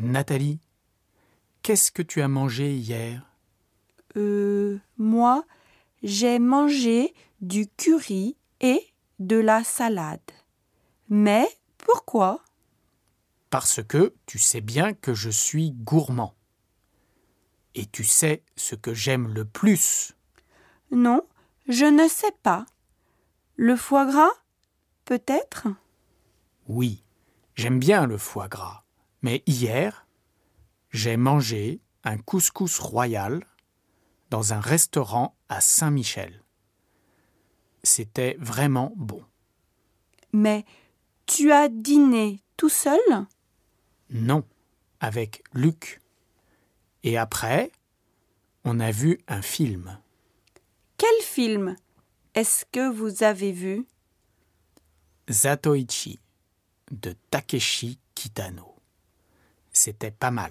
Nathalie, qu'est-ce que tu as mangé hier? Euh, moi, j'ai mangé du curry et de la salade. Mais pourquoi? Parce que tu sais bien que je suis gourmand. Et tu sais ce que j'aime le plus. Non, je ne sais pas. Le foie gras Peut-être? Oui, j'aime bien le foie gras. Mais hier, j'ai mangé un couscous royal dans un restaurant à Saint-Michel. C'était vraiment bon. Mais tu as dîné tout seul? Non, avec Luc. Et après, on a vu un film. Quel film est-ce que vous avez vu? Zatoichi de Takeshi Kitano. C'était pas mal.